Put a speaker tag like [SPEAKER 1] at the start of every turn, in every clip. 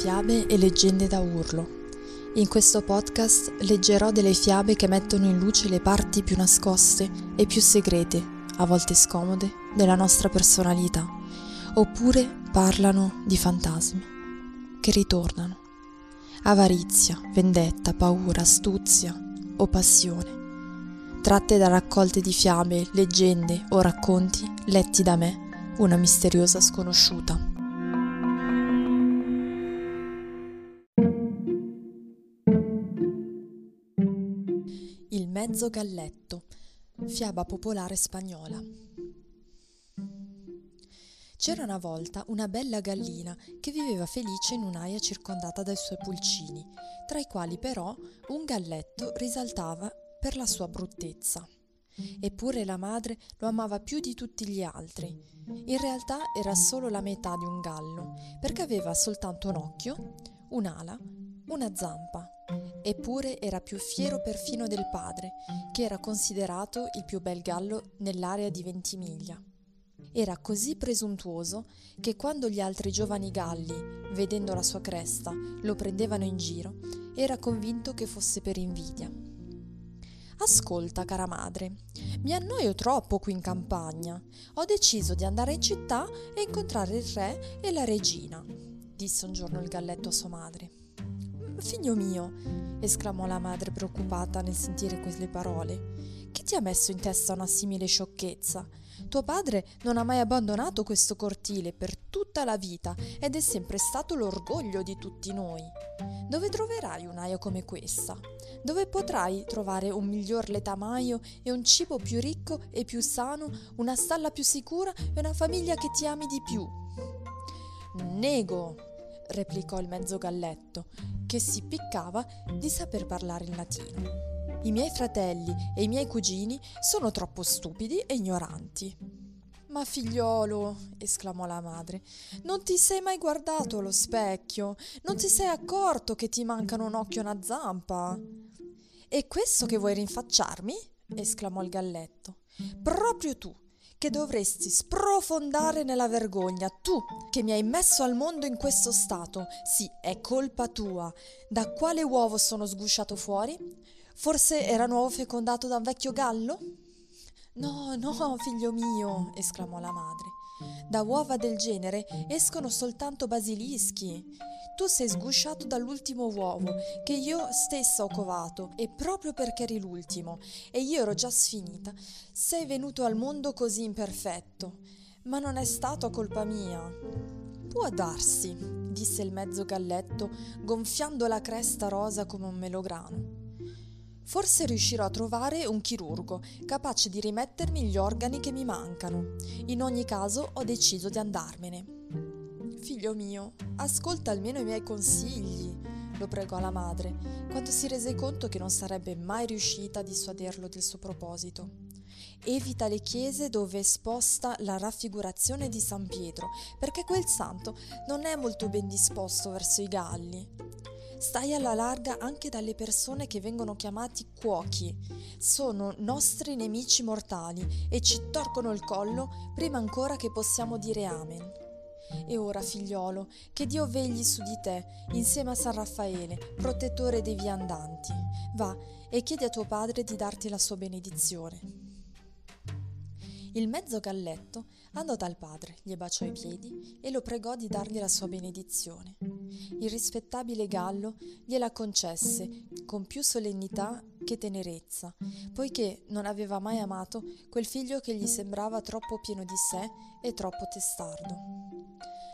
[SPEAKER 1] Fiabe e leggende da urlo. In questo podcast leggerò delle fiabe che mettono in luce le parti più nascoste e più segrete, a volte scomode, della nostra personalità, oppure parlano di fantasmi che ritornano. Avarizia, vendetta, paura, astuzia o passione. Tratte da raccolte di fiabe, leggende o racconti letti da me, una misteriosa sconosciuta. Il mezzo galletto, fiaba popolare spagnola. C'era una volta una bella gallina che viveva felice in un'aia circondata dai suoi pulcini, tra i quali però un galletto risaltava per la sua bruttezza. Eppure la madre lo amava più di tutti gli altri. In realtà era solo la metà di un gallo, perché aveva soltanto un occhio, un'ala, una zampa Eppure era più fiero perfino del padre, che era considerato il più bel gallo nell'area di Ventimiglia. Era così presuntuoso che quando gli altri giovani galli, vedendo la sua cresta, lo prendevano in giro, era convinto che fosse per invidia. Ascolta, cara madre, mi annoio troppo qui in campagna. Ho deciso di andare in città e incontrare il re e la regina, disse un giorno il galletto a sua madre. Figlio mio, esclamò la madre preoccupata nel sentire quelle parole, chi ti ha messo in testa una simile sciocchezza? Tuo padre non ha mai abbandonato questo cortile per tutta la vita ed è sempre stato l'orgoglio di tutti noi. Dove troverai un'aia come questa? Dove potrai trovare un miglior letamaio e un cibo più ricco e più sano, una stalla più sicura e una famiglia che ti ami di più? Nego, replicò il mezzo galletto, che si piccava di saper parlare in latino. I miei fratelli e i miei cugini sono troppo stupidi e ignoranti. Ma figliolo, esclamò la madre, non ti sei mai guardato allo specchio? Non ti sei accorto che ti mancano un occhio e una zampa? E questo che vuoi rinfacciarmi? esclamò il galletto. Proprio tu, che dovresti sprofondare nella vergogna, tu che mi hai messo al mondo in questo stato. Sì, è colpa tua. Da quale uovo sono sgusciato fuori? Forse era nuovo fecondato da un vecchio gallo? No, no, figlio mio, esclamò la madre. Da uova del genere escono soltanto basilischi tu sei sgusciato dall'ultimo uovo che io stessa ho covato e proprio perché eri l'ultimo e io ero già sfinita, sei venuto al mondo così imperfetto. Ma non è stato colpa mia. Può darsi, disse il mezzo galletto, gonfiando la cresta rosa come un melograno. Forse riuscirò a trovare un chirurgo capace di rimettermi gli organi che mi mancano. In ogni caso ho deciso di andarmene. Figlio mio, ascolta almeno i miei consigli, lo pregò la madre, quando si rese conto che non sarebbe mai riuscita a dissuaderlo del suo proposito. Evita le chiese dove è esposta la raffigurazione di San Pietro, perché quel santo non è molto ben disposto verso i galli. Stai alla larga anche dalle persone che vengono chiamati cuochi. Sono nostri nemici mortali e ci torcono il collo prima ancora che possiamo dire amen. E ora, figliolo, che Dio vegli su di te, insieme a San Raffaele, protettore dei viandanti. Va e chiedi a tuo padre di darti la sua benedizione. Il mezzo galletto andò dal padre, gli baciò i piedi e lo pregò di dargli la sua benedizione. Il rispettabile gallo gliela concesse con più solennità che tenerezza, poiché non aveva mai amato quel figlio che gli sembrava troppo pieno di sé e troppo testardo.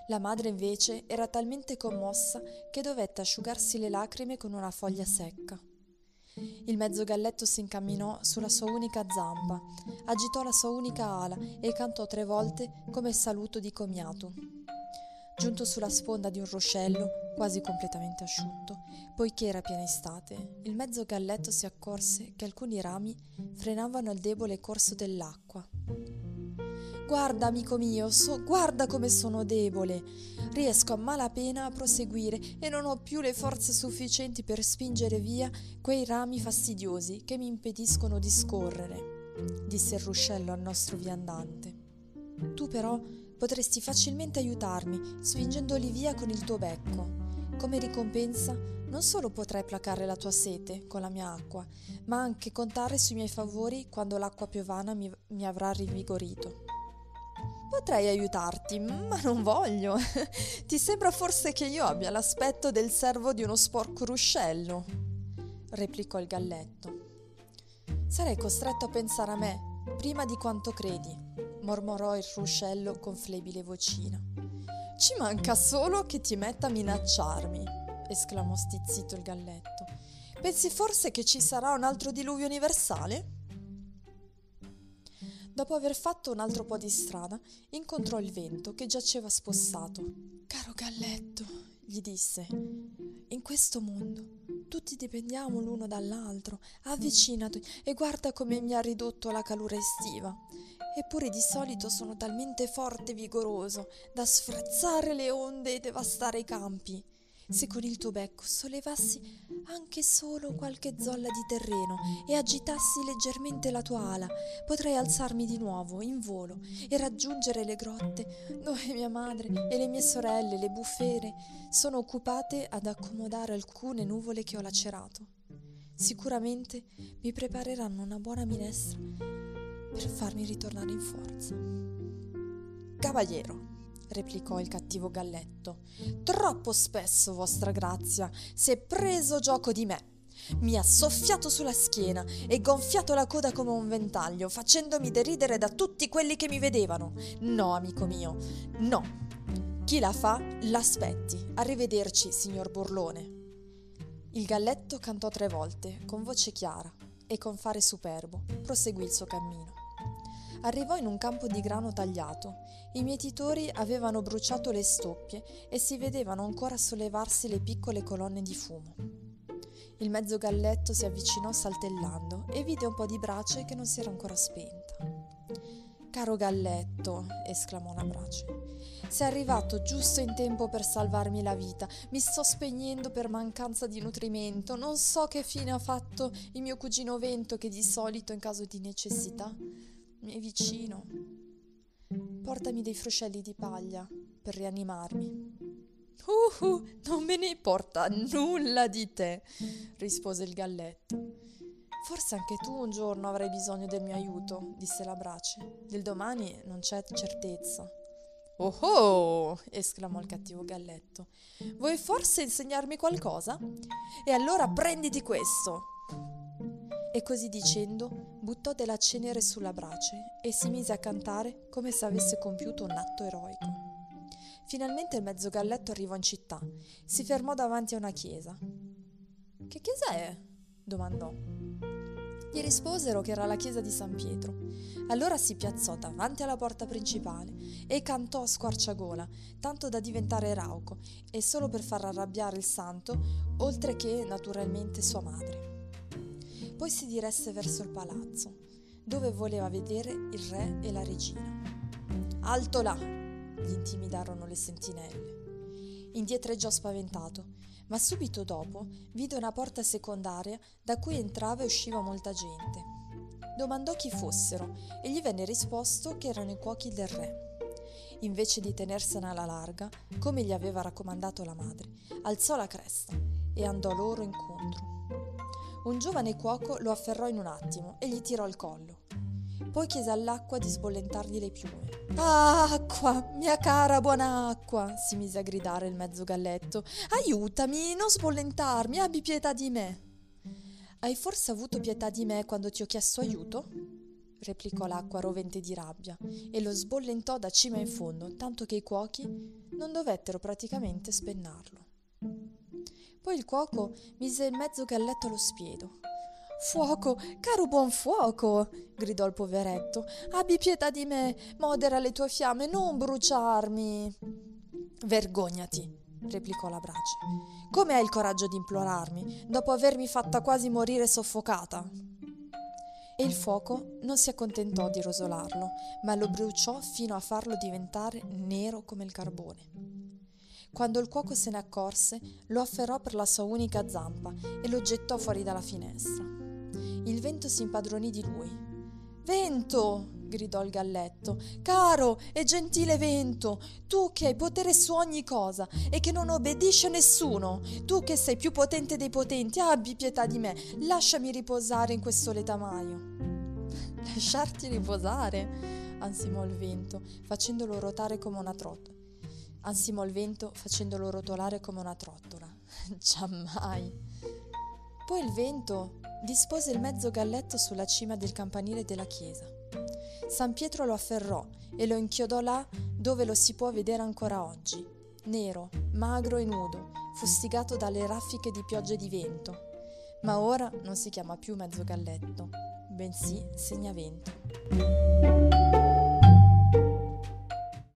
[SPEAKER 1] La madre invece era talmente commossa che dovette asciugarsi le lacrime con una foglia secca. Il mezzo galletto si incamminò sulla sua unica zampa, agitò la sua unica ala e cantò tre volte come saluto di comiato. Giunto sulla sponda di un ruscello, quasi completamente asciutto, poiché era piena estate, il mezzo galletto si accorse che alcuni rami frenavano il debole corso dell'acqua. Guarda, amico mio, so, guarda come sono debole. Riesco a malapena a proseguire e non ho più le forze sufficienti per spingere via quei rami fastidiosi che mi impediscono di scorrere, disse il ruscello al nostro viandante. Tu però potresti facilmente aiutarmi spingendoli via con il tuo becco. Come ricompensa, non solo potrai placare la tua sete con la mia acqua, ma anche contare sui miei favori quando l'acqua piovana mi, mi avrà rivigorito. Potrei aiutarti, ma non voglio. Ti sembra forse che io abbia l'aspetto del servo di uno sporco ruscello? replicò il galletto. Sarei costretto a pensare a me, prima di quanto credi, mormorò il ruscello con flebile vocina. Ci manca solo che ti metta a minacciarmi, esclamò stizzito il galletto. Pensi forse che ci sarà un altro diluvio universale? Dopo aver fatto un altro po' di strada, incontrò il vento che giaceva spossato. Caro galletto, gli disse, in questo mondo tutti dipendiamo l'uno dall'altro. Avvicinati e guarda come mi ha ridotto la calura estiva. Eppure di solito sono talmente forte e vigoroso da sfrezzare le onde e devastare i campi se con il tuo becco sollevassi anche solo qualche zolla di terreno e agitassi leggermente la tua ala, potrei alzarmi di nuovo in volo e raggiungere le grotte dove mia madre e le mie sorelle, le bufere, sono occupate ad accomodare alcune nuvole che ho lacerato. Sicuramente mi prepareranno una buona minestra per farmi ritornare in forza. Cavaliero, replicò il cattivo galletto. Troppo spesso, vostra grazia, si è preso gioco di me. Mi ha soffiato sulla schiena e gonfiato la coda come un ventaglio, facendomi deridere da tutti quelli che mi vedevano. No, amico mio, no. Chi la fa, l'aspetti. Arrivederci, signor Burlone. Il galletto cantò tre volte, con voce chiara e con fare superbo, proseguì il suo cammino. Arrivò in un campo di grano tagliato. I mietitori avevano bruciato le stoppie e si vedevano ancora sollevarsi le piccole colonne di fumo. Il mezzo galletto si avvicinò saltellando e vide un po' di brace che non si era ancora spenta. Caro galletto, esclamò la brace, sei arrivato giusto in tempo per salvarmi la vita. Mi sto spegnendo per mancanza di nutrimento. Non so che fine ha fatto il mio cugino Vento che di solito in caso di necessità mi è vicino. Portami dei fruscelli di paglia per rianimarmi. Uh, non me ne importa nulla di te, rispose il galletto. Forse anche tu un giorno avrai bisogno del mio aiuto, disse la brace. Del domani non c'è certezza. Oh oh! esclamò il cattivo galletto. Vuoi forse insegnarmi qualcosa? E allora prenditi questo! e così dicendo buttò della cenere sulla brace e si mise a cantare come se avesse compiuto un atto eroico. Finalmente il mezzo galletto arrivò in città, si fermò davanti a una chiesa. Che chiesa è? domandò. Gli risposero che era la chiesa di San Pietro. Allora si piazzò davanti alla porta principale e cantò a squarciagola, tanto da diventare rauco, e solo per far arrabbiare il santo, oltre che naturalmente sua madre. Poi si diresse verso il palazzo, dove voleva vedere il re e la regina. Alto là! gli intimidarono le sentinelle. Indietreggiò spaventato, ma subito dopo vide una porta secondaria da cui entrava e usciva molta gente. Domandò chi fossero e gli venne risposto che erano i cuochi del re. Invece di tenersene alla larga, come gli aveva raccomandato la madre, alzò la cresta e andò loro incontro. Un giovane cuoco lo afferrò in un attimo e gli tirò il collo. Poi chiese all'acqua di sbollentargli le piume. acqua, mia cara buona acqua, si mise a gridare il mezzo galletto. Aiutami, non sbollentarmi, abbi pietà di me. Hai forse avuto pietà di me quando ti ho chiesto aiuto? replicò l'acqua rovente di rabbia e lo sbollentò da cima in fondo, tanto che i cuochi non dovettero praticamente spennarlo. Poi il cuoco mise il mezzo galletto allo spiedo. Fuoco, caro buon fuoco! gridò il poveretto. Abbi pietà di me, modera le tue fiamme, non bruciarmi. Vergognati, replicò la brace. Come hai il coraggio di implorarmi, dopo avermi fatta quasi morire soffocata? E il fuoco non si accontentò di rosolarlo, ma lo bruciò fino a farlo diventare nero come il carbone. Quando il cuoco se ne accorse, lo afferrò per la sua unica zampa e lo gettò fuori dalla finestra. Il vento si impadronì di lui. Vento! gridò il galletto. Caro e gentile vento, tu che hai potere su ogni cosa e che non obbedisce a nessuno, tu che sei più potente dei potenti, abbi pietà di me, lasciami riposare in questo letamaio. Lasciarti riposare? ansimò il vento, facendolo ruotare come una trottola. Ansimò il vento, facendolo rotolare come una trottola. Giammai. Poi il vento dispose il mezzo galletto sulla cima del campanile della chiesa. San Pietro lo afferrò e lo inchiodò là dove lo si può vedere ancora oggi, nero, magro e nudo, fustigato dalle raffiche di pioggia e di vento. Ma ora non si chiama più mezzo galletto, bensì segnavento.